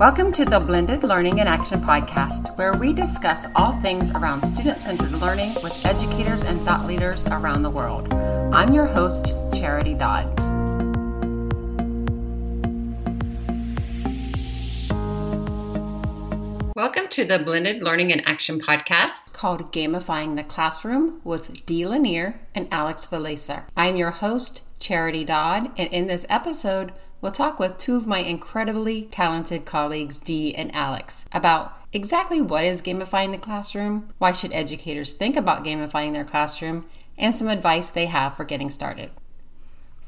Welcome to the Blended Learning in Action podcast, where we discuss all things around student centered learning with educators and thought leaders around the world. I'm your host, Charity Dodd. Welcome to the Blended Learning in Action podcast called Gamifying the Classroom with Dee Lanier and Alex Valesa. I'm your host, Charity Dodd, and in this episode, we'll talk with two of my incredibly talented colleagues, Dee and Alex, about exactly what is gamifying the classroom, why should educators think about gamifying their classroom, and some advice they have for getting started.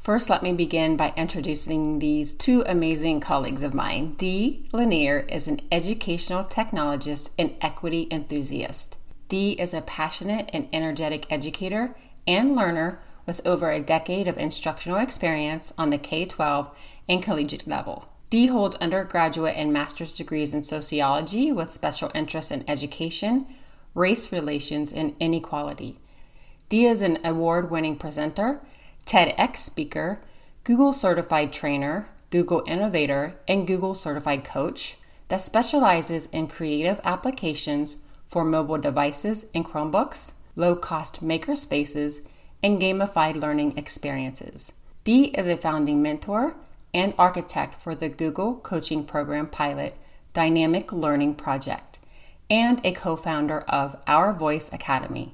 First, let me begin by introducing these two amazing colleagues of mine. Dee Lanier is an educational technologist and equity enthusiast. Dee is a passionate and energetic educator and learner with over a decade of instructional experience on the K 12 and collegiate level. Dee holds undergraduate and master's degrees in sociology with special interests in education, race relations, and inequality. Dee is an award winning presenter TEDx speaker, Google certified trainer, Google innovator, and Google certified coach that specializes in creative applications for mobile devices and Chromebooks, low cost maker spaces, and gamified learning experiences. Dee is a founding mentor and architect for the Google Coaching Program pilot Dynamic Learning Project and a co founder of Our Voice Academy,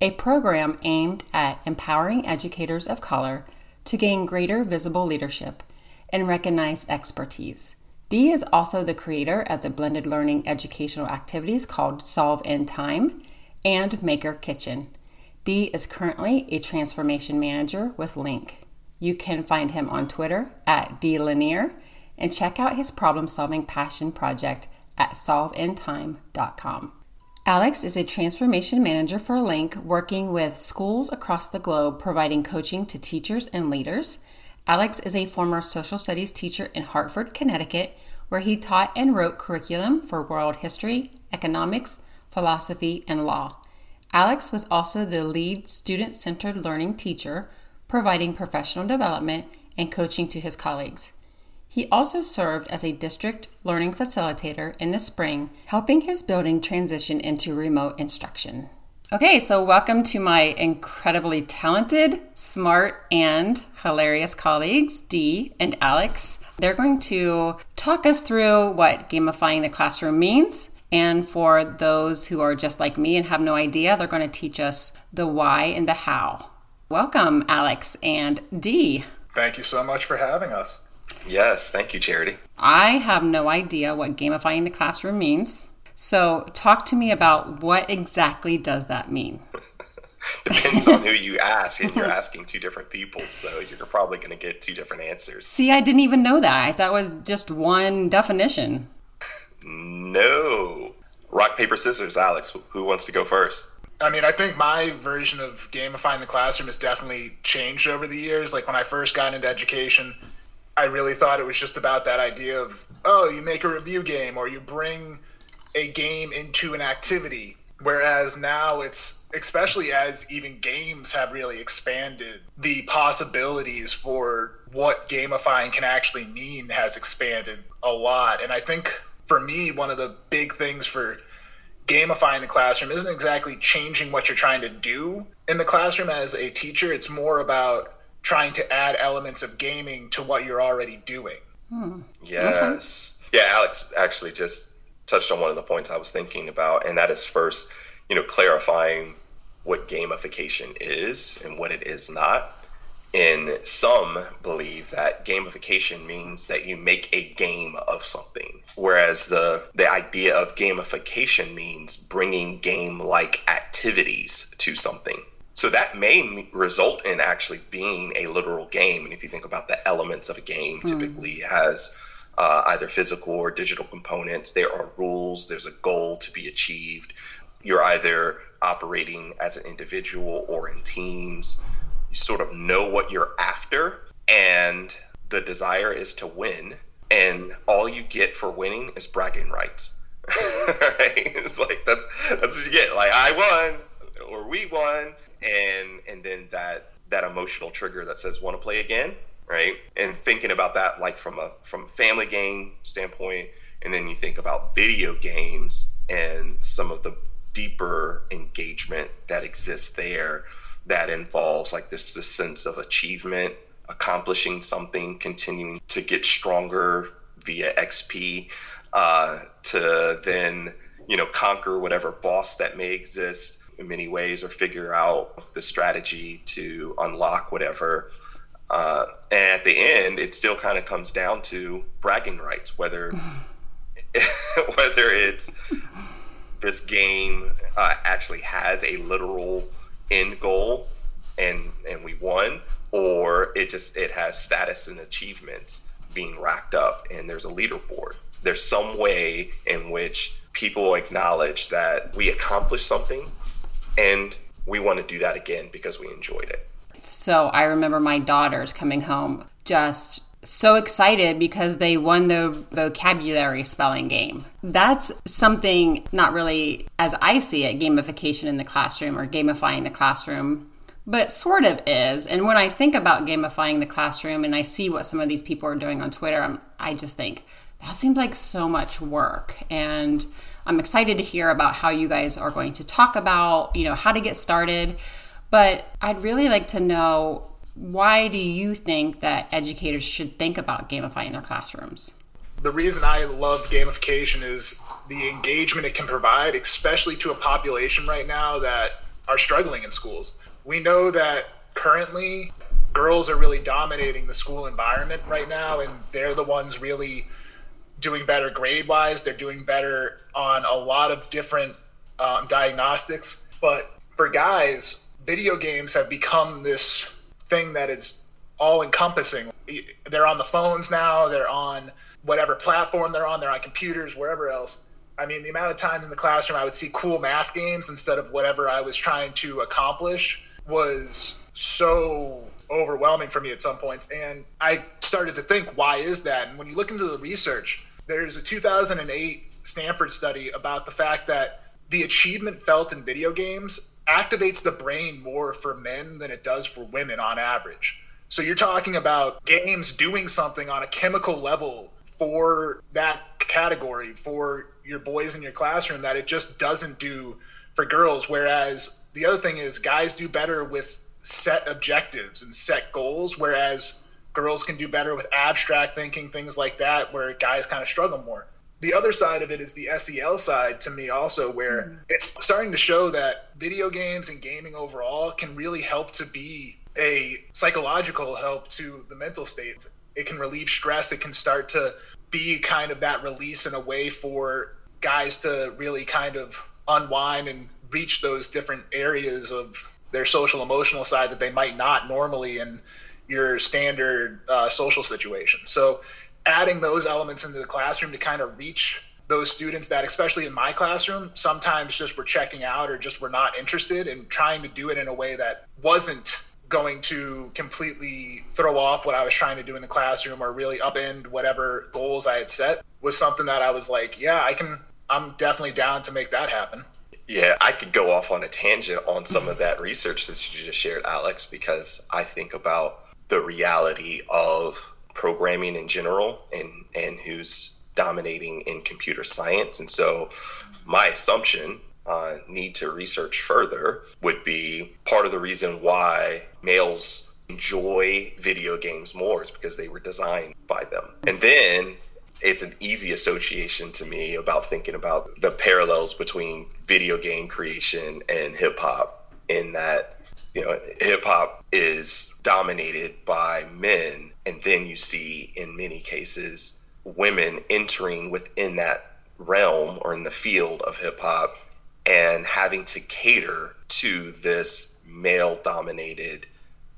a program aimed at empowering educators of color to gain greater visible leadership and recognized expertise. Dee is also the creator of the blended learning educational activities called Solve in Time and Maker Kitchen. Dee is currently a transformation manager with LINC. You can find him on Twitter at Lanier and check out his problem solving passion project at solveintime.com. Alex is a transformation manager for LINC, working with schools across the globe providing coaching to teachers and leaders. Alex is a former social studies teacher in Hartford, Connecticut, where he taught and wrote curriculum for world history, economics, philosophy, and law. Alex was also the lead student centered learning teacher, providing professional development and coaching to his colleagues. He also served as a district learning facilitator in the spring, helping his building transition into remote instruction. Okay, so welcome to my incredibly talented, smart, and hilarious colleagues, Dee and Alex. They're going to talk us through what gamifying the classroom means. And for those who are just like me and have no idea, they're going to teach us the why and the how. Welcome, Alex and Dee. Thank you so much for having us. Yes, thank you, Charity. I have no idea what gamifying the classroom means. So, talk to me about what exactly does that mean? Depends on who you ask, and you're asking two different people, so you're probably going to get two different answers. See, I didn't even know that. That was just one definition. No. Rock, paper, scissors, Alex. Who wants to go first? I mean, I think my version of gamifying the classroom has definitely changed over the years. Like when I first got into education, I really thought it was just about that idea of, oh, you make a review game or you bring a game into an activity. Whereas now it's, especially as even games have really expanded, the possibilities for what gamifying can actually mean has expanded a lot. And I think for me, one of the big things for gamifying the classroom isn't exactly changing what you're trying to do in the classroom as a teacher. It's more about trying to add elements of gaming to what you're already doing. Hmm. Yes. Okay. Yeah, Alex actually just touched on one of the points I was thinking about, and that is first, you know, clarifying what gamification is and what it is not. And some believe that gamification means that you make a game of something, whereas the the idea of gamification means bringing game like activities to something. So that may result in actually being a literal game. And if you think about the elements of a game, mm. typically has uh, either physical or digital components. There are rules. There's a goal to be achieved. You're either operating as an individual or in teams. You sort of know what you're after, and the desire is to win. And all you get for winning is bragging rights. right? It's like that's that's what you get. Like I won or we won and and then that that emotional trigger that says want to play again right and thinking about that like from a from family game standpoint And then you think about video games and some of the deeper engagement that exists there that involves like this, this sense of achievement, accomplishing something, continuing to get stronger via XP, uh, to then, you know, conquer whatever boss that may exist in many ways or figure out the strategy to unlock whatever. Uh, and at the end, it still kind of comes down to bragging rights, whether whether it's this game uh, actually has a literal end goal and and we won, or it just it has status and achievements being racked up, and there's a leaderboard. There's some way in which people acknowledge that we accomplished something, and we want to do that again because we enjoyed it. So I remember my daughters coming home just so excited because they won the vocabulary spelling game. That's something not really, as I see it, gamification in the classroom or gamifying the classroom, but sort of is. And when I think about gamifying the classroom and I see what some of these people are doing on Twitter, I'm, I just think that seems like so much work. And I'm excited to hear about how you guys are going to talk about, you know, how to get started. But I'd really like to know why do you think that educators should think about gamifying their classrooms? The reason I love gamification is the engagement it can provide, especially to a population right now that are struggling in schools. We know that currently girls are really dominating the school environment right now, and they're the ones really doing better grade wise. They're doing better on a lot of different um, diagnostics. But for guys, video games have become this thing that is all encompassing. They're on the phones now, they're on whatever platform they're on, they're on computers, wherever else. I mean, the amount of times in the classroom I would see cool math games instead of whatever I was trying to accomplish was so overwhelming for me at some points. And I started to think, why is that? And when you look into the research, there's a 2008 Stanford study about the fact that the achievement felt in video games activates the brain more for men than it does for women on average. So you're talking about games doing something on a chemical level for that category for your boys in your classroom that it just doesn't do for girls. Whereas the other thing is guys do better with set objectives and set goals, whereas girls can do better with abstract thinking, things like that, where guys kind of struggle more the other side of it is the SEL side to me also where mm. it's starting to show that video games and gaming overall can really help to be a psychological help to the mental state. It can relieve stress, it can start to be kind of that release in a way for guys to really kind of unwind and reach those different areas of their social emotional side that they might not normally in your standard uh, social situation. So adding those elements into the classroom to kind of reach those students that, especially in my classroom, sometimes just were checking out or just were not interested and trying to do it in a way that wasn't going to completely throw off what I was trying to do in the classroom or really upend whatever goals I had set was something that I was like, yeah, I can, I'm definitely down to make that happen. Yeah, I could go off on a tangent on some of that research that you just shared, Alex, because I think about the reality of programming in general and and who's dominating in computer science. And so my assumption uh, need to research further would be part of the reason why males enjoy video games more is because they were designed by them. And then it's an easy association to me about thinking about the parallels between video game creation and hip hop in that you know hip hop is dominated by men and then you see, in many cases, women entering within that realm or in the field of hip hop and having to cater to this male dominated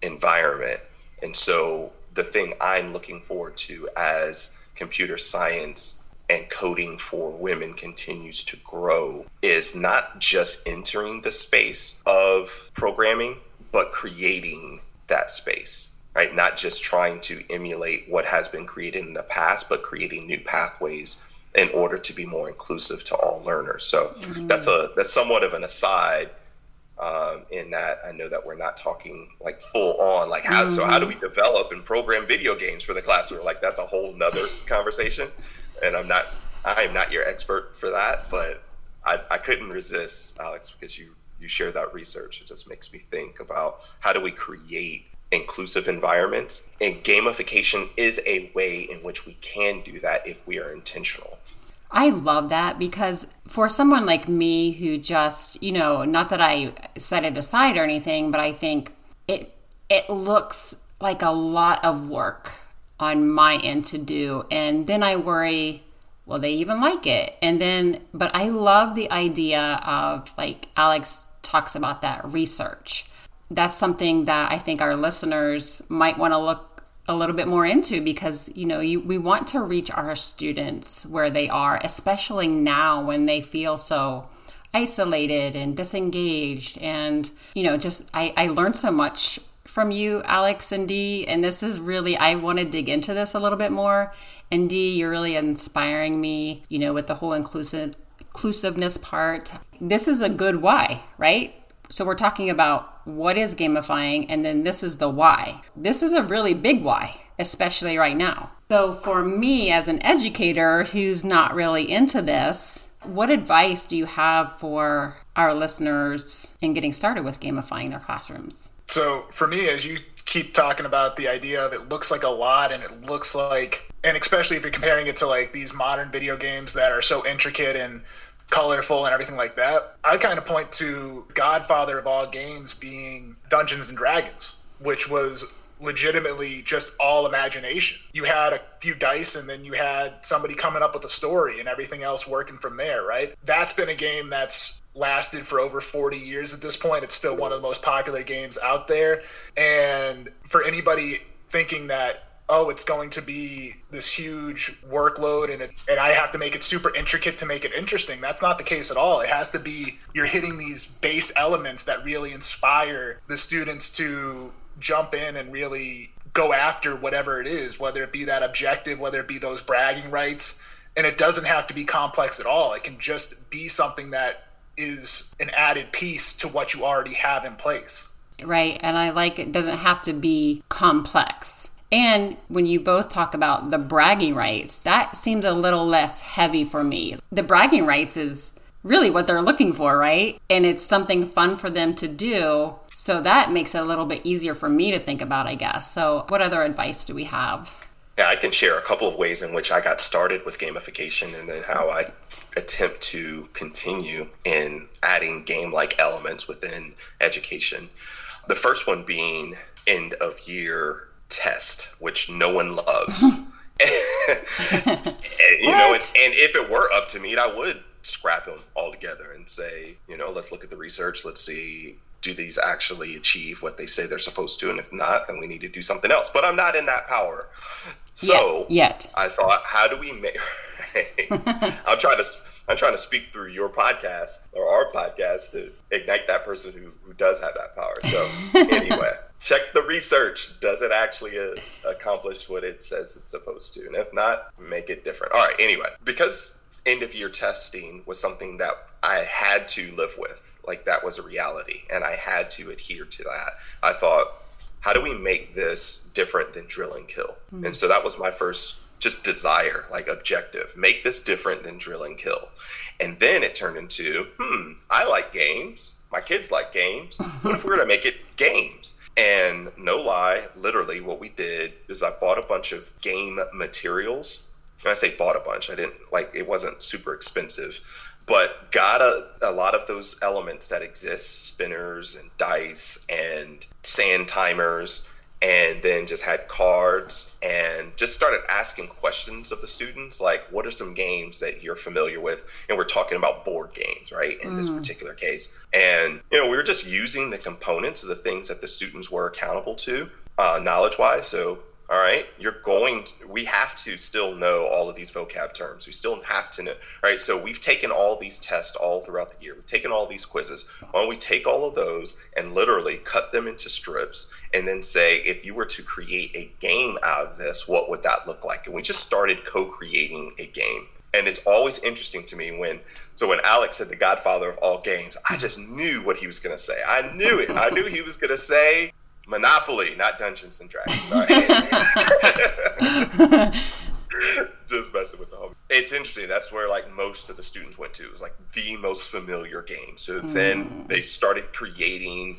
environment. And so the thing I'm looking forward to as computer science and coding for women continues to grow is not just entering the space of programming, but creating that space right? Not just trying to emulate what has been created in the past, but creating new pathways in order to be more inclusive to all learners. So mm-hmm. that's a that's somewhat of an aside. Um, in that I know that we're not talking like full on like how mm-hmm. so how do we mm-hmm. develop and program video games for the classroom like that's a whole nother conversation and I'm not I am not your expert for that, but I, I couldn't resist, Alex, because you you share that research. It just makes me think about how do we create inclusive environments, and gamification is a way in which we can do that if we are intentional. I love that because for someone like me who just, you know, not that I set it aside or anything, but I think it it looks like a lot of work on my end to do and then I worry will they even like it? And then but I love the idea of like Alex talks about that research. That's something that I think our listeners might want to look a little bit more into because you know you, we want to reach our students where they are especially now when they feel so isolated and disengaged. And you know just i, I learned so much from you alex and dee and this is really i want to dig into this a little bit more. And dee you're really inspiring me you know with the whole inclusive inclusiveness part. This is a good why right? So we're talking about what is gamifying, and then this is the why. This is a really big why, especially right now. So for me as an educator who's not really into this, what advice do you have for our listeners in getting started with gamifying their classrooms? So for me, as you keep talking about the idea of it looks like a lot and it looks like and especially if you're comparing it to like these modern video games that are so intricate and colorful and everything like that. I kind of point to Godfather of all games being Dungeons and Dragons, which was legitimately just all imagination. You had a few dice and then you had somebody coming up with a story and everything else working from there, right? That's been a game that's lasted for over 40 years at this point. It's still one of the most popular games out there. And for anybody thinking that oh, it's going to be this huge workload and it, and I have to make it super intricate to make it interesting. That's not the case at all. It has to be you're hitting these base elements that really inspire the students to jump in and really go after whatever it is, whether it be that objective, whether it be those bragging rights. And it doesn't have to be complex at all. It can just be something that is an added piece to what you already have in place. Right. And I like it doesn't have to be complex and when you both talk about the bragging rights, that seems a little less heavy for me. The bragging rights is really what they're looking for, right? And it's something fun for them to do. So that makes it a little bit easier for me to think about, I guess. So, what other advice do we have? Yeah, I can share a couple of ways in which I got started with gamification and then how I attempt to continue in adding game like elements within education. The first one being end of year test, which no one loves. you know, and, and, if it were up to me, I would scrap them all together and say, you know, let's look at the research. Let's see, do these actually achieve what they say they're supposed to? And if not, then we need to do something else. But I'm not in that power. So yet, yet. I thought, how do we make? I'm trying to. I'm trying to speak through your podcast or our podcast to ignite that person who, who does have that power. So anyway check the research. Does it actually uh, accomplish what it says it's supposed to? And if not, make it different. All right, anyway, because end of year testing was something that I had to live with, like that was a reality, and I had to adhere to that, I thought, how do we make this different than drill and kill? Mm-hmm. And so that was my first just desire, like objective. Make this different than drill and kill. And then it turned into, hmm, I like games. My kids like games. What if we were to make it games? And no lie, literally, what we did is I bought a bunch of game materials. And I say bought a bunch, I didn't like it wasn't super expensive, but got a, a lot of those elements that exist spinners and dice and sand timers and then just had cards and just started asking questions of the students like what are some games that you're familiar with? And we're talking about board games right in mm. this particular case. And you know we were just using the components of the things that the students were accountable to uh, knowledge wise so all right? You're going to, we have to still know all of these vocab terms. We still have to know right? So we've taken all these tests all throughout the year. We've taken all these quizzes. Why don't we take all of those and literally cut them into strips and then say if you were to create a game out of this what would that look like? And we just started co-creating a game. And it's always interesting to me when so when alex said the godfather of all games i just knew what he was going to say. I knew it. I knew he was going to say Monopoly, not Dungeons and Dragons. Just messing with the homie. it's interesting. That's where like most of the students went to. It was like the most familiar game. So mm. then they started creating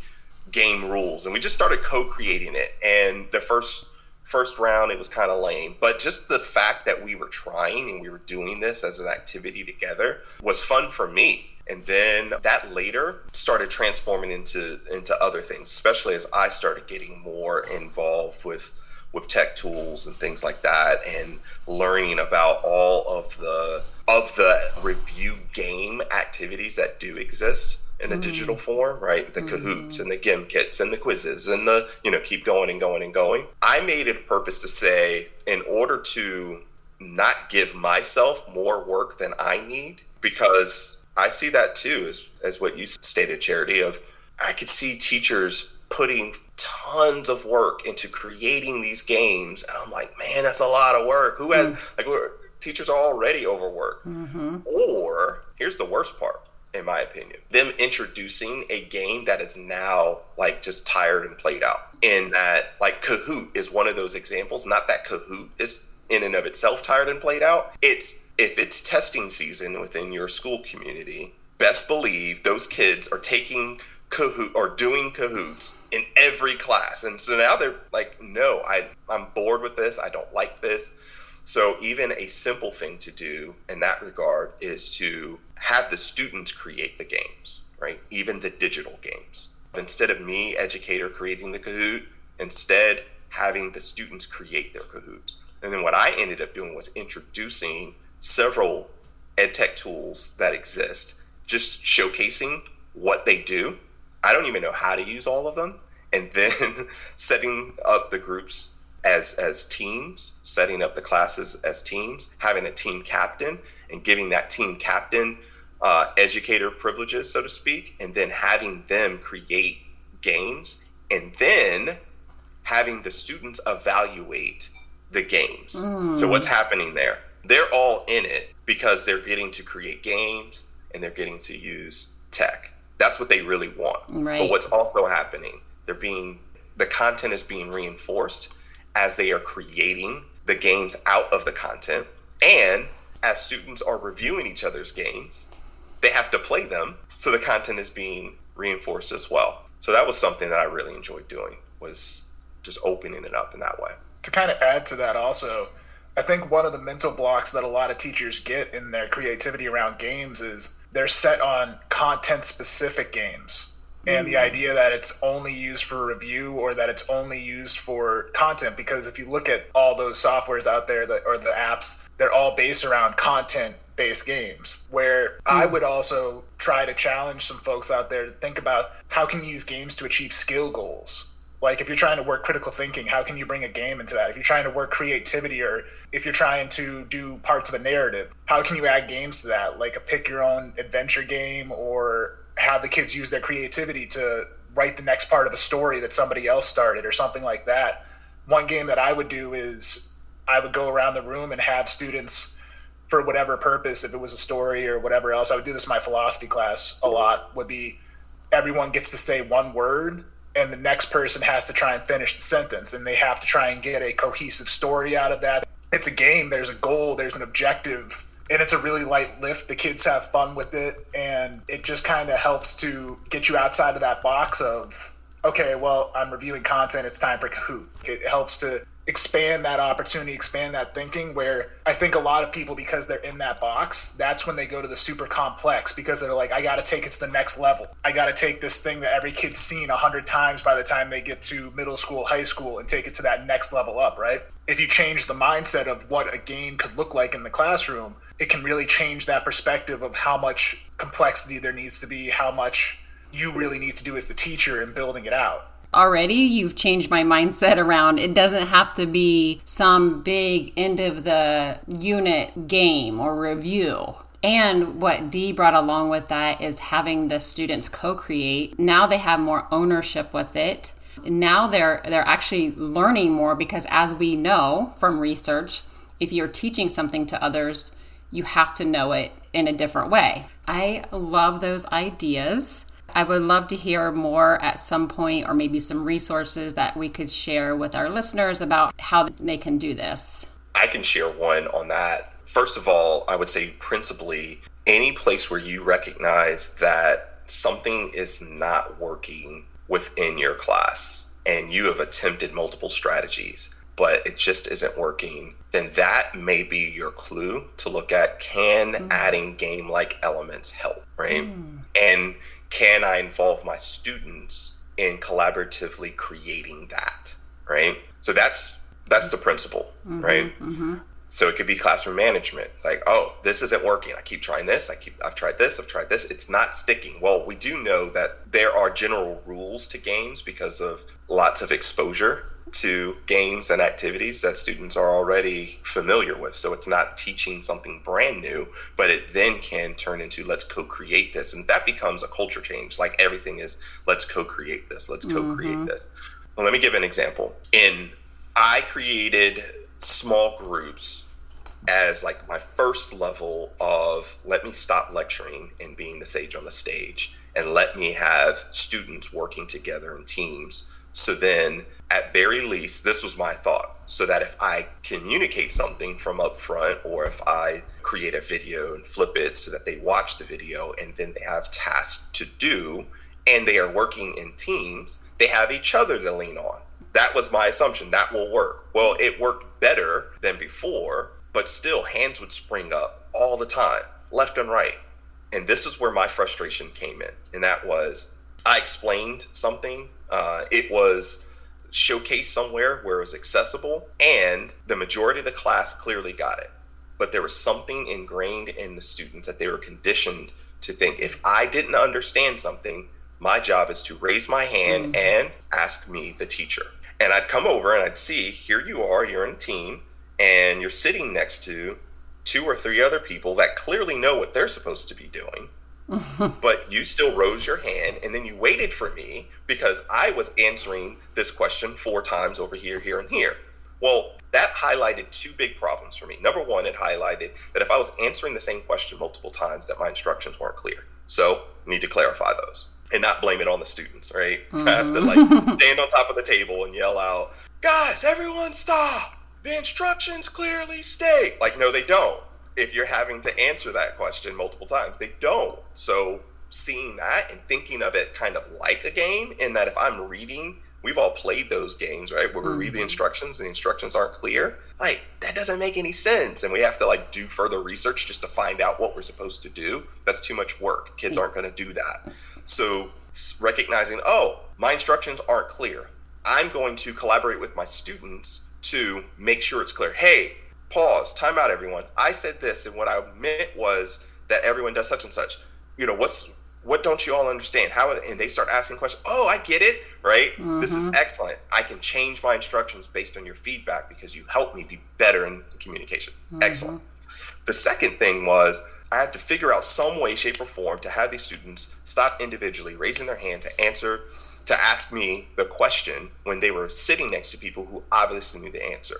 game rules, and we just started co-creating it. And the first first round, it was kind of lame, but just the fact that we were trying and we were doing this as an activity together was fun for me. And then that later started transforming into into other things, especially as I started getting more involved with with tech tools and things like that and learning about all of the of the review game activities that do exist in the mm. digital form, right? The mm. Kahoots and the Gimkits and the Quizizz and the, you know, keep going and going and going. I made it a purpose to say, in order to not give myself more work than I need, because I see that too, as, as what you stated, Charity, of I could see teachers putting tons of work into creating these games. And I'm like, man, that's a lot of work. Who has, mm. like, we're, teachers are already overworked. Mm-hmm. Or here's the worst part, in my opinion them introducing a game that is now like just tired and played out. In that, like, Kahoot is one of those examples. Not that Kahoot is in and of itself tired and played out. It's if it's testing season within your school community, best believe those kids are taking Kahoot or doing Kahoots in every class. And so now they're like, no, I, I'm bored with this. I don't like this. So even a simple thing to do in that regard is to have the students create the games, right? Even the digital games. Instead of me, educator, creating the Kahoot, instead having the students create their Kahoots. And then what I ended up doing was introducing several ed tech tools that exist, just showcasing what they do I don't even know how to use all of them. And then setting up the groups as as teams, setting up the classes as teams, having a team captain, and giving that team captain uh, educator privileges, so to speak, and then having them create games, and then having the students evaluate the games. Mm. So what's happening there? They're all in it because they're getting to create games and they're getting to use tech. That's what they really want. Right. But what's also happening, they're being the content is being reinforced as they are creating the games out of the content. And as students are reviewing each other's games, they have to play them. So the content is being reinforced as well. So that was something that I really enjoyed doing was just opening it up in that way. To kind of add to that also, I think one of the mental blocks that a lot of teachers get in their creativity around games is they're set on content specific games and the hmm. idea that it's only used for review or that it's only used for content because if you look at all those softwares out there that or the apps they're all based around content based games where mm. i would also try to challenge some folks out there to think about how can you use games to achieve skill goals like if you're trying to work critical thinking how can you bring a game into that? If you're trying to work creativity or if you're trying to do parts of a narrative how can you add games to that? Like a pick your own adventure game or have the kids use their creativity to write the next part of a story that somebody else started or something like that. One game that i would do is i would go around the room and have students for whatever purpose if it was a story or whatever else i would do this in my philosophy class a lot would be everyone gets to say one word and the next person has to try and finish the sentence and they have to try and get a cohesive story out of that. It's a game. There's a goal. There's an objective. And it's a really light lift. The kids have fun with it. And it just kind of helps to get you outside of that box of okay well i'm reviewing content. It's time for kahoot. It helps to expand that opportunity, expand that thinking. Where I think a lot of people, because they're in that box, that's when they go to the super complex because they're like, I got to take it to the next level. I got to take this thing that every kid's seen a hundred times by the time they get to middle school, high school, and take it to that next level up, right? If you change the mindset of what a game could look like in the classroom, it can really change that perspective of how much complexity there needs to be, how much you really need to do as the teacher in building it out already you've changed my mindset around it doesn't have to be some big end of the unit game or review and what Dee brought along with that is having the students co-create. Now they have more ownership with it. Now they're they're actually learning more because as we know from research, if you're teaching something to others, you have to know it in a different way. I love those ideas. I would love to hear more at some point, or maybe some resources that we could share with our listeners about how they can do this. I can share one on that first of all, I would say principally any place where you recognize that something is not working within your class and you have attempted multiple strategies, but it just isn't working, then that may be your clue to look at can mm. adding game like elements help, right? Mm. And can I involve my students in collaboratively creating that, right? So that's that's the principle, mm-hmm, right? Mm-hmm. So it could be classroom management. Like, oh, this isn't working. I keep trying this. I keep I've tried this. I've tried this. It's not sticking. Well, we do know that there are general rules to games because of lots of exposure to games and activities that students are already familiar with. So it's not teaching something brand new, but it then can turn into let's co-create this. And that becomes a culture change. Like everything is let's co-create this. Let's co-create mm-hmm. this. Well, let me give an example. In I created small groups as like my first level of let me stop lecturing and being the sage on the stage and let me have students working together in teams so then at very least this was my thought so that if i communicate something from up front or if i create a video and flip it so that they watch the video and then they have tasks to do and they are working in teams they have each other to lean on that was my assumption that will work well it worked better than before, but still hands would spring up all the time, left and right. And this is where my frustration came in. And that was I explained something. Uh, it was showcased somewhere where it was accessible, and the majority of the class clearly got it. But there was something ingrained in the students that they were conditioned to think if I didn't understand something, my job is to raise my hand mm. and ask me, the teacher. And I'd come over and I'd see, here you are, you're in a team, and you're sitting next to two or three other people that clearly know what they're supposed to be doing. But you still rose your hand and then you waited for me because I was answering this question four times over here, here, and here. Well, that highlighted two big problems for me. Number one, it highlighted that if I was answering the same question multiple times, that my instructions weren't clear. So, need to clarify those and not blame it on the students, right? Mm-hmm. I have to like stand on top of the table and yell out, guys, everyone stop. The instructions clearly state. Like, no, they don't. If you're having to answer that question multiple times, they don't. So seeing that and thinking of it kind of like a game, in that if I'm reading, we've all played those games, right? Where we read the mm-hmm. instructions and the instructions aren't clear. Like, that doesn't make any sense. And we have to like do further research just to find out what we're supposed to do. That's too much work. Kids aren't going to do that. So recognizing, oh, my instructions aren't clear. I'm going to collaborate with my students to make sure it's clear. Hey, pause, time out, everyone. I said this, and what I meant was that everyone does such and such. You know, what's what don't you all understand? How and they start asking questions. Oh, I get it, right? Mm-hmm. This is mm-hmm. excellent. I can change my instructions based on your feedback because you helped me be better in communication. Mm-hmm. Excellent. The second thing was I have to figure out some way, shape, or form to have these students stop individually raising their hand to answer, to ask me the question when they were sitting next to people who obviously knew the answer.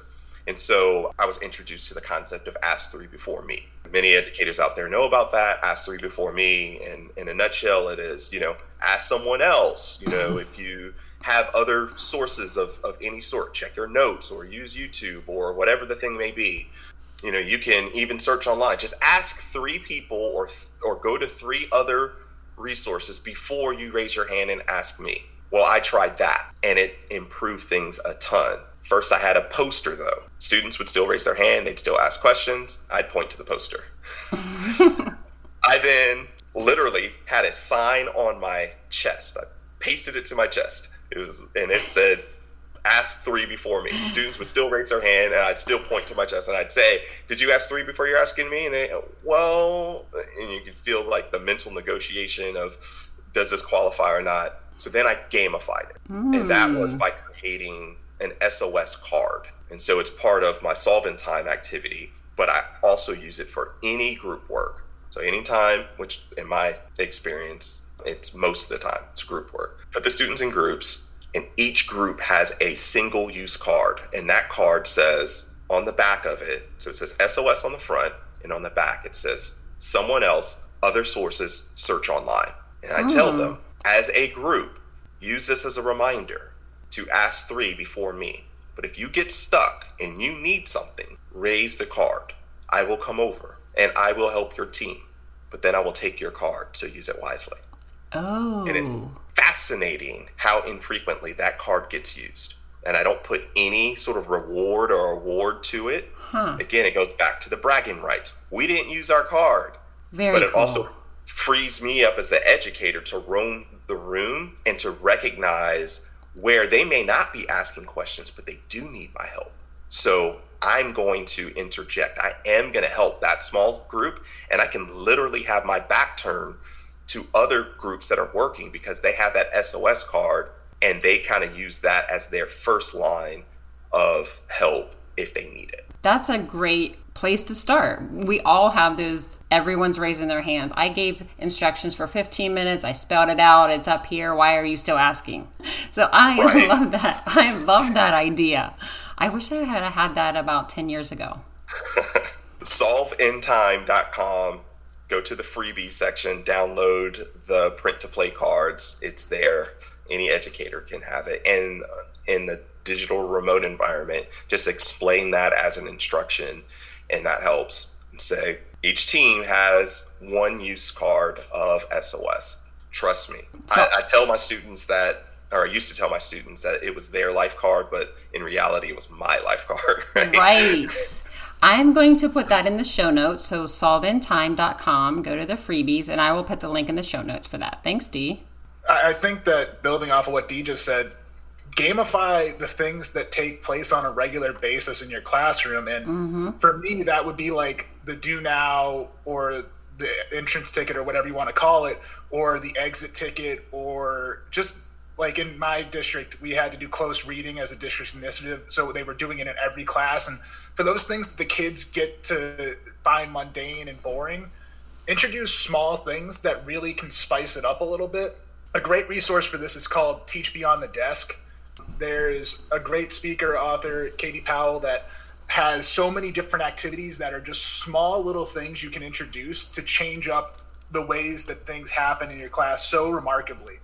And so I was introduced to the concept of ask three before me. Many educators out there know about that. Ask three before me. And in a nutshell, it is, you know, ask someone else. You know, if you have other sources of, of any sort, check your notes or use YouTube or whatever the thing may be you know you can even search online just ask three people or or go to three other resources before you raise your hand and ask me well i tried that and it improved things a ton first i had a poster though students would still raise their hand they'd still ask questions i'd point to the poster i then literally had a sign on my chest i pasted it to my chest it was and it said ask three before me. Students would still raise their hand, and I'd still point to my chest, and I'd say, "Did you ask three before you're asking me?" And they, well, and you could feel like the mental negotiation of, "Does this qualify or not?" So then I gamified it, mm. and that was by creating an SOS card, and so it's part of my Solve in Time activity. But I also use it for any group work. So anytime, which in my experience, it's most of the time, it's group work. Put the students in groups and each group has a single use card. And that card says on the back of it, so it says SOS on the front, and on the back it says someone else, other sources, search online. And I tell hmm. them, as a group, use this as a reminder to ask three before me. But if you get stuck and you need something, raise the card. I will come over and I will help your team, but then I will take your card, so use it wisely. Oh. And it's fascinating how infrequently that card gets used. And I don't put any sort of reward or award to it. Huh. Again, it goes back to the bragging rights. We didn't use our card. Very but it cool. also frees me up as the educator to roam the room and to recognize where they may not be asking questions, but they do need my help. So I'm going to interject. I am going to help that small group, and I can literally have my back turned to other groups that are working because they have that SOS card and they kind of use that as their first line of help if they need it. That's a great place to start. We all have those, everyone's raising their hands. I gave instructions for 15 minutes. I spelled it out. It's up here. Why are you still asking? So I right. love that. I love that idea. I wish I had had that about 10 years ago. SolveInTime.com. Go to the freebie section, download the print to play cards. It's there. Any educator can have it. And in the digital remote environment, just explain that as an instruction and that helps. And say each team has one use card of SOS. Trust me. So, I, I tell my students that or I used to tell my students that it was their life card, but in reality, it was my life card. Right. right. I'm going to put that in the show notes. So solveintime.com, go to the freebies, and I will put the link in the show notes for that. Thanks, Dee. I think that building off of what Dee just said, gamify the things that take place on a regular basis in your classroom. And mm-hmm. for me, that would be like the do now or the entrance ticket or whatever you want to call it, or the exit ticket, or just like in my district, we had to do close reading as a district initiative. So they were doing it in every class. And for those things that the kids get to find mundane and boring, introduce small things that really can spice it up a little bit. A great resource for this is called Teach Beyond the Desk. There's a great speaker, author, Katie Powell, that has so many different activities that are just small little things you can introduce to change up the ways that things happen in your class so remarkably.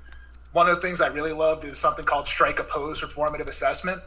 One of the things I really loved is something called strike a pose for formative assessment.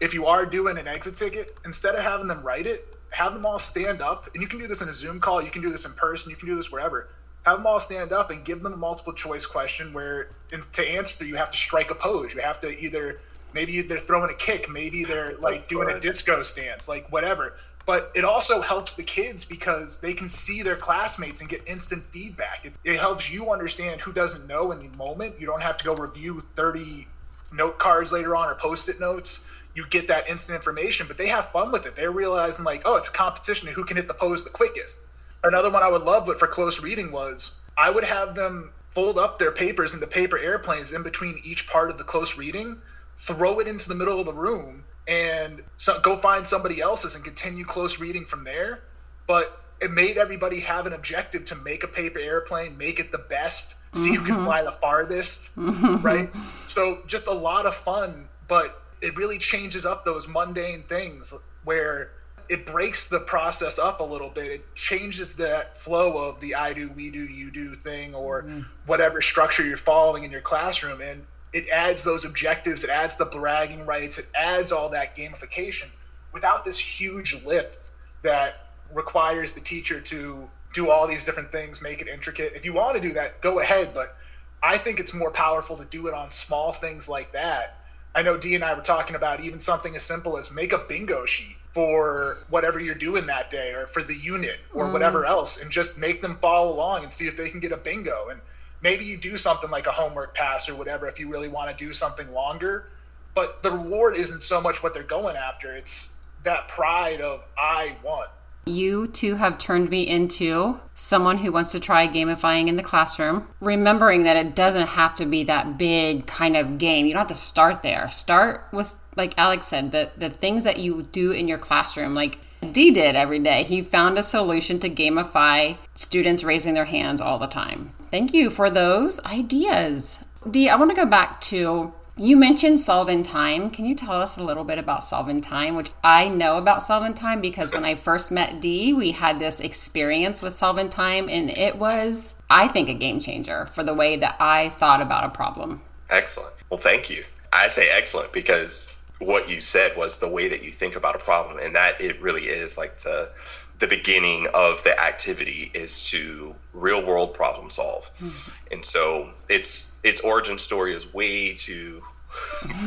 If you are doing an exit ticket, instead of having them write it, have them all stand up. And you can do this in a Zoom call, you can do this in person, you can do this wherever have them all stand up and give them a multiple choice question where to answer you have to strike a pose you have to either maybe they're throwing a kick. Maybe they're like That's doing a disco stance like whatever. But it also helps the kids because they can see their classmates and get instant feedback. It, it helps you understand who doesn't know in the moment. You don't have to go review 30 note cards later on or post-it notes. You get that instant information but they have fun with it. They're realizing like oh it's a competition who can hit the pose the quickest. Another one I would love for close reading was I would have them fold up their papers into paper airplanes in between each part of the close reading, throw it into the middle of the room, and so, go find somebody else's and continue close reading from there. But it made everybody have an objective to make a paper airplane, make it the best, see mm-hmm. who can mm-hmm. fly the farthest, mm-hmm. right? So just a lot of fun, but it really changes up those mundane things where it breaks the process up a little bit. It changes that flow of the I do, we do, you do thing, or mm-hmm. whatever structure you're following in your classroom, and it adds those objectives. It adds the bragging rights. It adds all that gamification without this huge lift that requires the teacher to do all these different things, make it intricate. If you want to do that, go ahead, but I think it's more powerful to do it on small things like that. I know Dee and I were talking about even something as simple as make a bingo sheet for whatever you're doing that day or for the unit or mm. whatever else and just make them follow along and see if they can get a bingo and maybe you do something like a homework pass or whatever if you really want to do something longer but the reward isn't so much what they're going after it's that pride of i won you two have turned me into someone who wants to try gamifying in the classroom, remembering that it doesn't have to be that big kind of game. You don't have to start there. Start with, like Alex said, the, the things that you do in your classroom, like Dee did every day. He found a solution to gamify students raising their hands all the time. Thank you for those ideas. Dee, I want to go back to you mentioned Solve in Time. Can you tell us a little bit about Solve in Time, which I know about Solve in Time because when I first met Dee, we had this experience with Solve in Time, and it was, I think, a game changer for the way that I thought about a problem. Excellent. Well, thank you. I say excellent because what you said was the way that you think about a problem, and that it really is like the the beginning of the activity is to real world problem solve. Mm-hmm. And so its its origin story is way too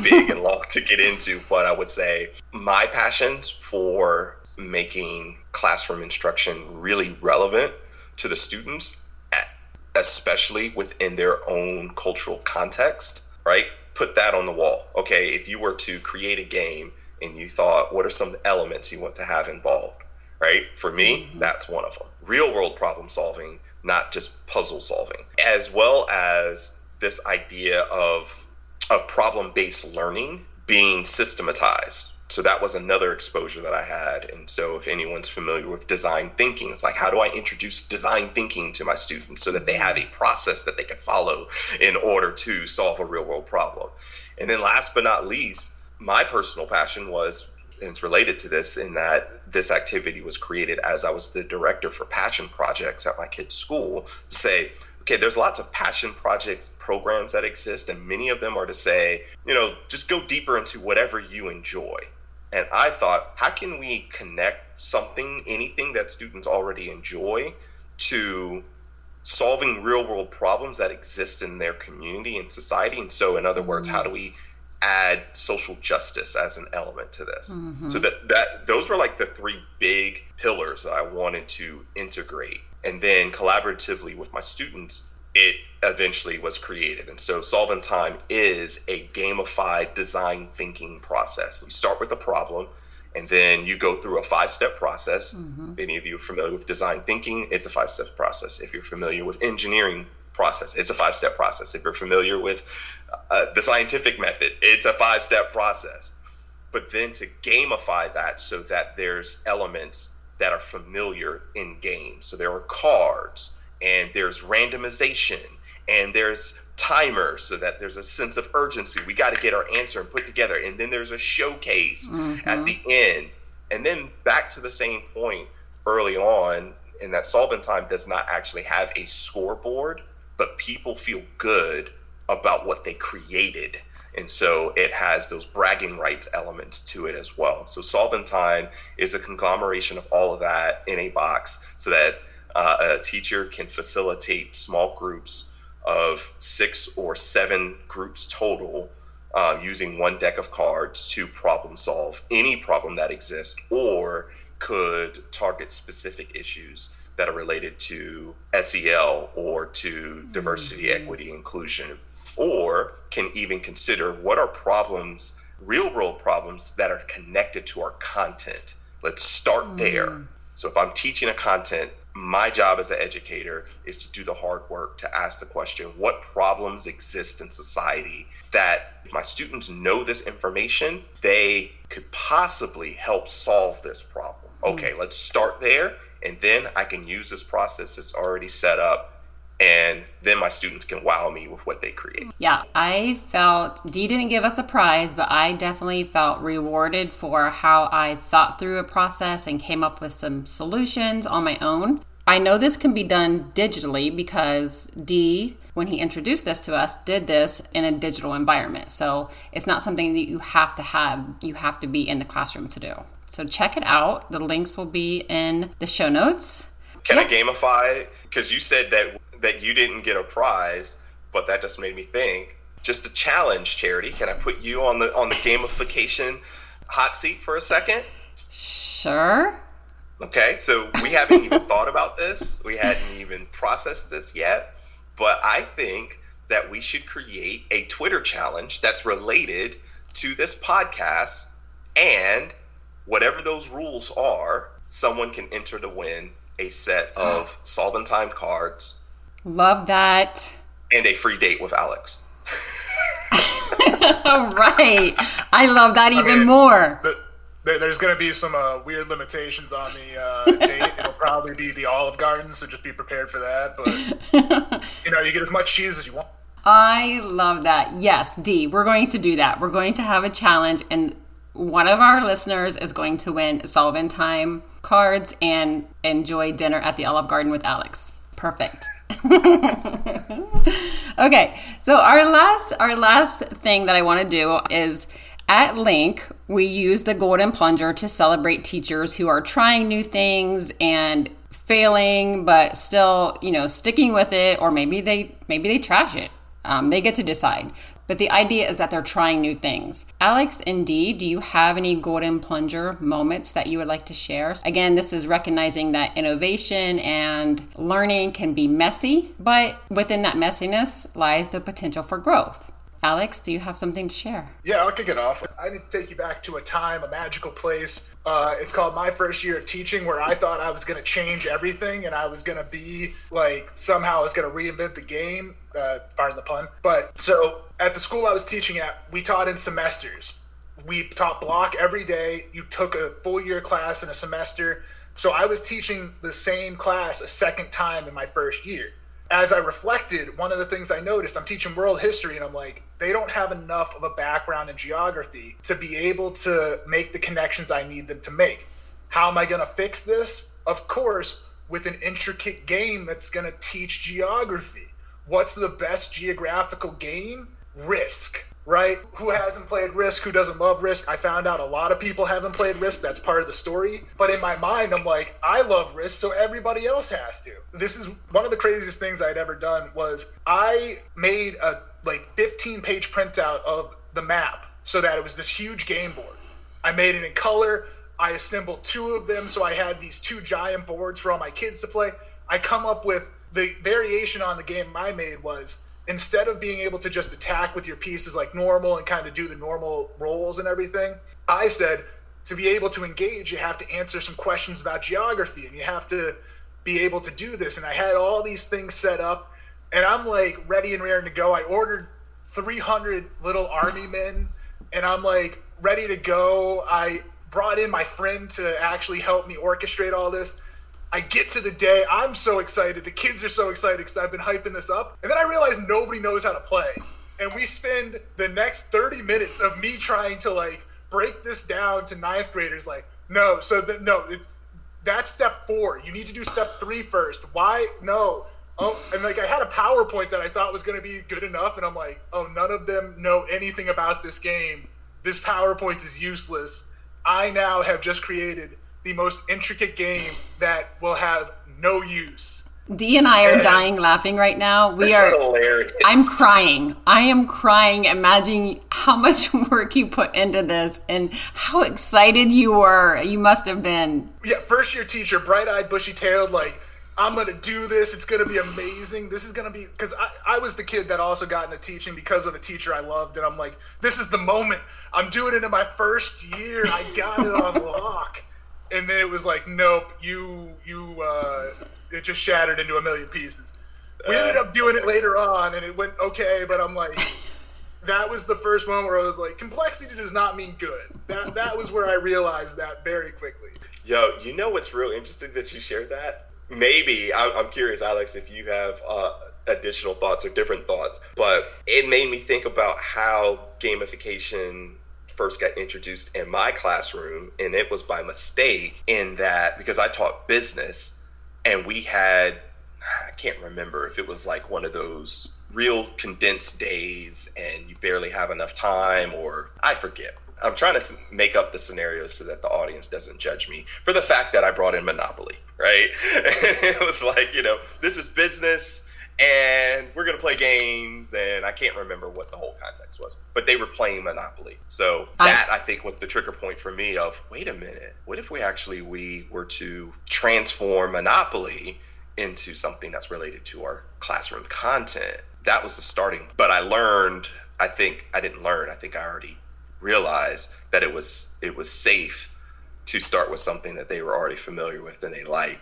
big and long to get into, but I would say my passions for making classroom instruction really relevant to the students, especially within their own cultural context, right? Put that on the wall. Okay, if you were to create a game and you thought, what are some elements you want to have involved, right? For me, mm-hmm. that's one of them. Real world problem solving, not just puzzle solving, as well as this idea of of problem based learning being systematized. So that was another exposure that I had. And so if anyone's familiar with design thinking, it's like how do I introduce design thinking to my students so that they have a process that they can follow in order to solve a real world problem. And then last but not least, my personal passion was and it's related to this in that this activity was created as I was the director for passion projects at my kid's school. To say, okay, there's lots of passion projects programs that exist, and many of them are to say, you know, just go deeper into whatever you enjoy. And I thought, how can we connect something, anything that students already enjoy, to solving real world problems that exist in their community and society? And so, in other words, how do we add social justice as an element to this? Mm-hmm. So that that those were like the three big pillars that I wanted to integrate and then collaboratively with my students, it eventually was created. And so Solve in Time is a gamified design thinking process. You start with a problem and then you go through a five step process. Mm-hmm. If any of you are familiar with design thinking, it's a five step process. If you're familiar with engineering process, it's a five step process. If you're familiar with uh, the scientific method, it's a five step process. But then to gamify that so that there's elements that are familiar in games. So there are cards and there's randomization and there's timers so that there's a sense of urgency. We got to get our answer and put together. And then there's a showcase mm-hmm. at the end. And then back to the same point early on, in that Solve in Time does not actually have a scoreboard, but people feel good about what they created and so it has those bragging rights elements to it as well. So Solve in Time is a conglomeration of all of that in a box so that uh, a teacher can facilitate small groups of six or seven groups total uh, using one deck of cards to problem solve any problem that exists or could target specific issues that are related to SEL or to diversity, mm-hmm. equity, inclusion, or can even consider what are problems, real world problems that are connected to our content. Let's start mm. there. So if I'm teaching a content, my job as an educator is to do the hard work to ask the question what problems exist in society that if my students know this information, they could possibly help solve this problem. Mm. Okay, let's start there. And then I can use this process that's already set up and then my students can wow me with what they create. Yeah, I felt Dee didn't give us a prize, but I definitely felt rewarded for how I thought through a process and came up with some solutions on my own. I know this can be done digitally because Dee, when he introduced this to us, did this in a digital environment. So it's not something that you have to have, you have to be in the classroom to do. So check it out. The links will be in the show notes. Can I gamify? It? Because you said that that you didn't get a prize, but that just made me think. Just a challenge, Charity. Can I put you on the on the gamification hot seat for a second? Sure. Okay, so we haven't even thought about this. We hadn't even processed this yet. But I think that we should create a Twitter challenge that's related to this podcast. And whatever those rules are, someone can enter to win a set of Solve in Time cards Love that. And a free date with Alex. right. I love that even mean, more. The, there, there's going to be some uh, weird limitations on the uh, date. It'll probably be the Olive Garden, so just be prepared for that. But, you know, you get as much cheese as you want. I love that. Yes, Dee, we're going to do that. We're going to have a challenge, and one of our listeners is going to win Solve in Time cards and enjoy dinner at the Olive Garden with Alex. Perfect. okay, so our last our last thing that I want to do is At LINC, we use the Golden Plunger to celebrate teachers who are trying new things and failing, but still, you know, sticking with it, or maybe they maybe they trash it. Um, they get to decide. But the idea is that they're trying new things. Alex and Dee, do you have any golden plunger moments that you would like to share? Again, this is recognizing that innovation and learning can be messy, but within that messiness lies the potential for growth. Alex, do you have something to share? Yeah, I'll kick it off. I need to take you back to a time, a magical place. Uh, it's called my first year of teaching, where I thought I was going to change everything and I was going to be like somehow I was going to reinvent the game. Uh, pardon the pun. But so at the school I was teaching at, we taught in semesters. We taught block every day. You took a full year class in a semester. So I was teaching the same class a second time in my first year as I reflected, one of the things I noticed, I'm teaching world history, and I'm like, they don't have enough of a background in geography to be able to make the connections I need them to make. How am I going to fix this? Of course, with an intricate game that's going to teach geography. What's the best geographical game? Risk right? Who hasn't played Risk? Who doesn't love Risk? I found out a lot of people haven't played Risk. That's part of the story. But in my mind, I'm like, I love Risk, so everybody else has to. This is one of the craziest things I'd ever done was I made a like 15 page printout of the map so that it was this huge game board. I made it in color. I assembled two of them so I had these two giant boards for all my kids to play. I come up with the variation on the game I made was instead of being able to just attack with your pieces like normal and kind of do the normal rolls and everything, I said to be able to engage, you have to answer some questions about geography and you have to be able to do this. And I had all these things set up and I'm like ready and raring to go. I ordered 300 little army men and I'm like ready to go. I brought in my friend to actually help me orchestrate all this. I get to the day, I'm so excited. The kids are so excited because I've been hyping this up. And then I realize nobody knows how to play. And we spend the next 30 minutes of me trying to like break this down to ninth graders. Like, no, so the, no, it's that's step four. You need to do step three first. Why? No. Oh, and like I had a PowerPoint that I thought was going to be good enough, and I'm like, oh, none of them know anything about this game. This PowerPoint is useless. I now have just created the most intricate game that will have no use. Dee and I are uh, dying laughing right now. We are hilarious. I'm crying. I am crying Imagine how much work you put into this and how excited you were. You must have been. Yeah, first year teacher, bright eyed, bushy tailed, like, I'm gonna do this. It's gonna be amazing. This is gonna be because I, I was the kid that also got into teaching because of a teacher I loved, and I'm like, this is the moment. I'm doing it in my first year. I got it on lock and then it was like, nope, you you uh, it just shattered into a million pieces. We ended up doing it later on, and it went okay. But I'm like, that was the first moment where I was like, complexity does not mean good. That that was where I realized that very quickly. Yo, you know what's real interesting that you shared that? Maybe I'm, curious, Alex, if you have uh, additional thoughts or different thoughts, but it made me think about how gamification first got introduced in my classroom, and it was by mistake in that because I taught business and we had, I can't remember if it was like one of those real condensed days and you barely have enough time, or I forget. I'm trying to make up the scenario so that the audience doesn't judge me for the fact that I brought in Monopoly, right? it was like, you know, this is business and we're gonna play games and i can't remember what the whole context was but they were playing monopoly. So that i, think was the trigger point for me of wait a minute what if we actually we were to transform monopoly into something that's related to our classroom content? That was the starting but i learned i think i didn't learn i think i already realized that it was it was safe to start with something that they were already familiar with and they like.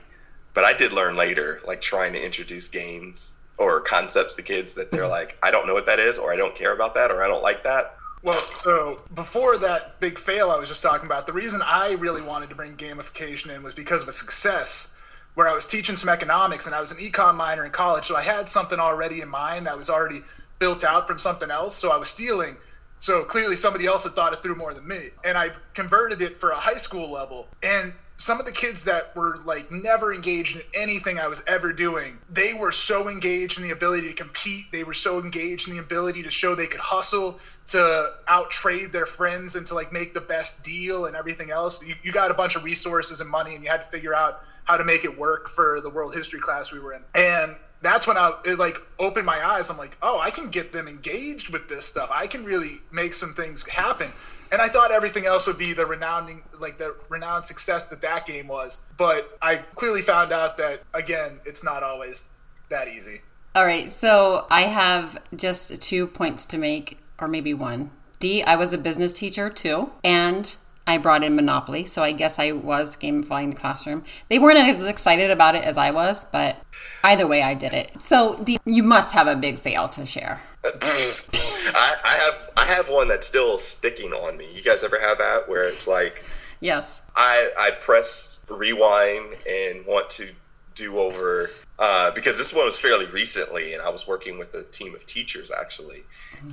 But I did learn later, like trying to introduce games or concepts to kids that they're like, I don't know what that is, or I don't care about that, or I don't like that. Well, so before that big fail I was just talking about, the reason I really wanted to bring gamification in was because of a success where I was teaching some economics and I was an econ minor in college. So I had something already in mind that was already built out from something else. So I was stealing. So clearly somebody else had thought it through more than me. And I converted it for a high school level. And some of the kids that were like never engaged in anything I was ever doing, they were so engaged in the ability to compete. They were so engaged in the ability to show they could hustle, to out trade their friends, and to like make the best deal and everything else. You, you got a bunch of resources and money, and you had to figure out how to make it work for the world history class we were in. And that's when I it like opened my eyes. I'm like, oh, I can get them engaged with this stuff. I can really make some things happen. And I thought everything else would be the renowned, like the renowned success that that game was. But I clearly found out that again, it's not always that easy. All right, so I have just two points to make, or maybe one. Dee, I was a business teacher too, and I brought in Monopoly, so I guess I was gamifying the classroom. They weren't as excited about it as I was, but either way, I did it. So Dee, you must have a big fail to share. I, I have I have one that's still sticking on me. You guys ever have that where it's like, yes, I I press rewind and want to do over uh, because this one was fairly recently, and I was working with a team of teachers actually,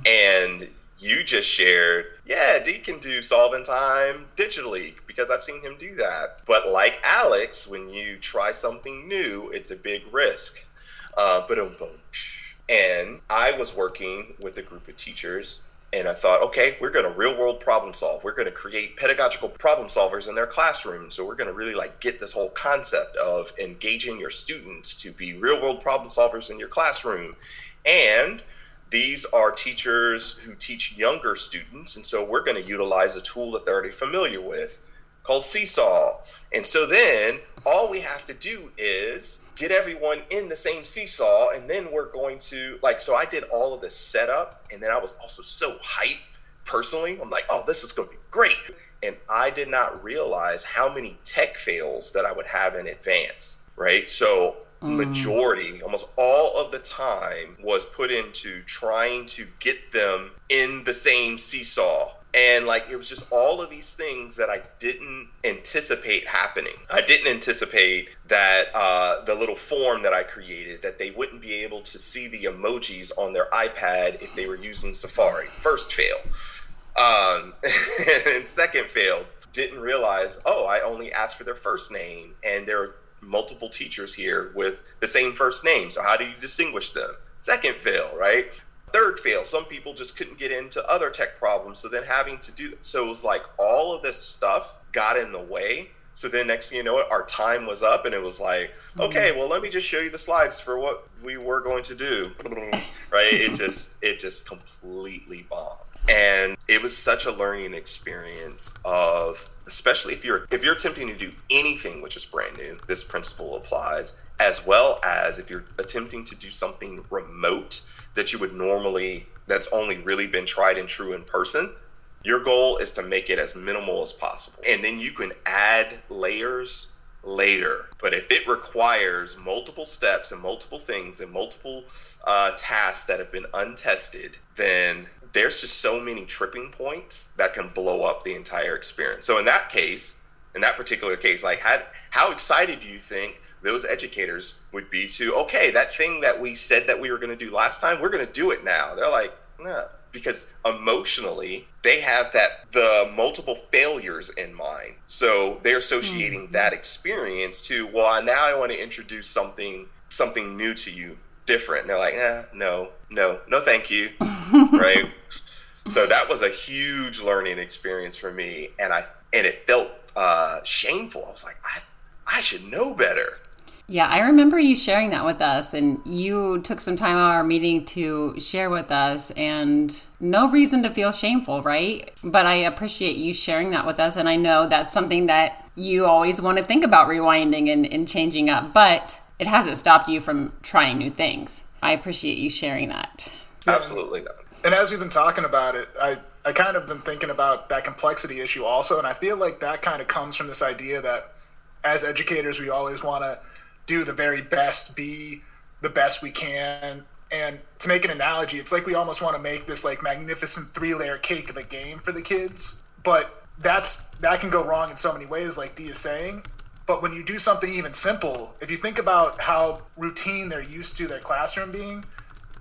and you just shared, yeah, Dee can do Solve in Time digitally because I've seen him do that. But like Alex, when you try something new, it's a big risk. Uh, but boom, and I was working with a group of teachers and I thought, okay, we're going to real world problem solve. We're going to create pedagogical problem solvers in their classroom. So we're going to really like get this whole concept of engaging your students to be real world problem solvers in your classroom. And these are teachers who teach younger students. And so we're going to utilize a tool that they're already familiar with called Seesaw. And so then all we have to do is get everyone in the same seesaw and then we're going to like so i did all of this setup and then i was also so hyped personally i'm like oh this is going to be great and i did not realize how many tech fails that i would have in advance right so mm. majority almost all of the time was put into trying to get them in the same seesaw and like it was just all of these things that I didn't anticipate happening. I didn't anticipate that uh, the little form that I created that they wouldn't be able to see the emojis on their iPad if they were using Safari. First fail, um, and second fail. Didn't realize. Oh, I only asked for their first name, and there are multiple teachers here with the same first name. So how do you distinguish them? Second fail, right? Third fail, some people just couldn't get into other tech problems. So then having to do so it was like all of this stuff got in the way. So then next thing you know it, our time was up and it was like, mm-hmm. okay, well let me just show you the slides for what we were going to do. right? It just it just completely bombed. And it was such a learning experience of especially if you're if you're attempting to do anything which is brand new, this principle applies, as well as if you're attempting to do something remote that you would normally that's only really been tried and true in person your goal is to make it as minimal as possible. And then you can add layers later. But if it requires multiple steps and multiple things and multiple uh, tasks that have been untested then there's just so many tripping points that can blow up the entire experience. So in that case in that particular case like how, how excited do you think those educators would be to okay that thing that we said that we were going to do last time we're going to do it now? They're like no because emotionally they have that the multiple failures in mind. So they're associating mm-hmm. that experience to well now i want to introduce something something new to you different. And they're like eh, no no no thank you right so that was a huge learning experience for me and i and it felt uh, shameful i was like i i should know better yeah, I remember you sharing that with us, and you took some time out of our meeting to share with us, and no reason to feel shameful, right? But I appreciate you sharing that with us, and I know that's something that you always want to think about rewinding and, and changing up, but it hasn't stopped you from trying new things. I appreciate you sharing that. Absolutely not. And as we've been talking about it, I I kind of been thinking about that complexity issue also, and I feel like that kind of comes from this idea that as educators, we always want to do the very best, be the best we can. And to make an analogy, it's like we almost want to make this like magnificent three layer cake of a game for the kids. But that's that can go wrong in so many ways, like Dee is saying. But when you do something even simple, if you think about how routine they're used to their classroom being,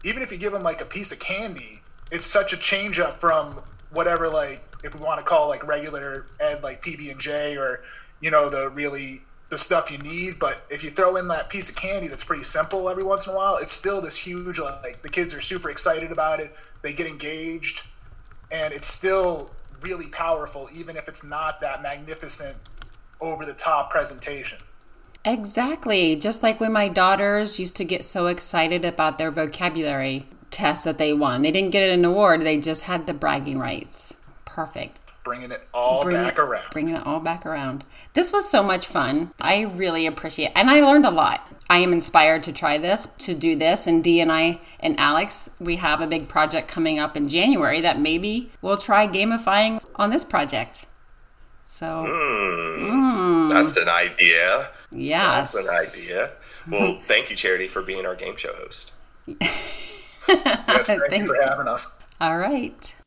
even if you give them like a piece of candy, it's such a change up from whatever like if we want to call like regular ed like PB and J or you know, the really the stuff you need. But if you throw in that piece of candy that's pretty simple every once in a while, it's still this huge like the kids are super excited about it. They get engaged, and it's still really powerful, even if it's not that magnificent, over the top presentation. Exactly. Just like when my daughters used to get so excited about their vocabulary test that they won. They didn't get an award, they just had the bragging rights. Perfect. Bringing it all Bring back it, around. Bringing it all back around. This was so much fun. I really appreciate it. And I learned a lot. I am inspired to try this, to do this. And Dee and I and Alex, we have a big project coming up in January that maybe we'll try gamifying on this project. So mm, mm. that's an idea. Yes. That's an idea. Well, thank you, Charity, for being our game show host. yes, thank you for having us. All right.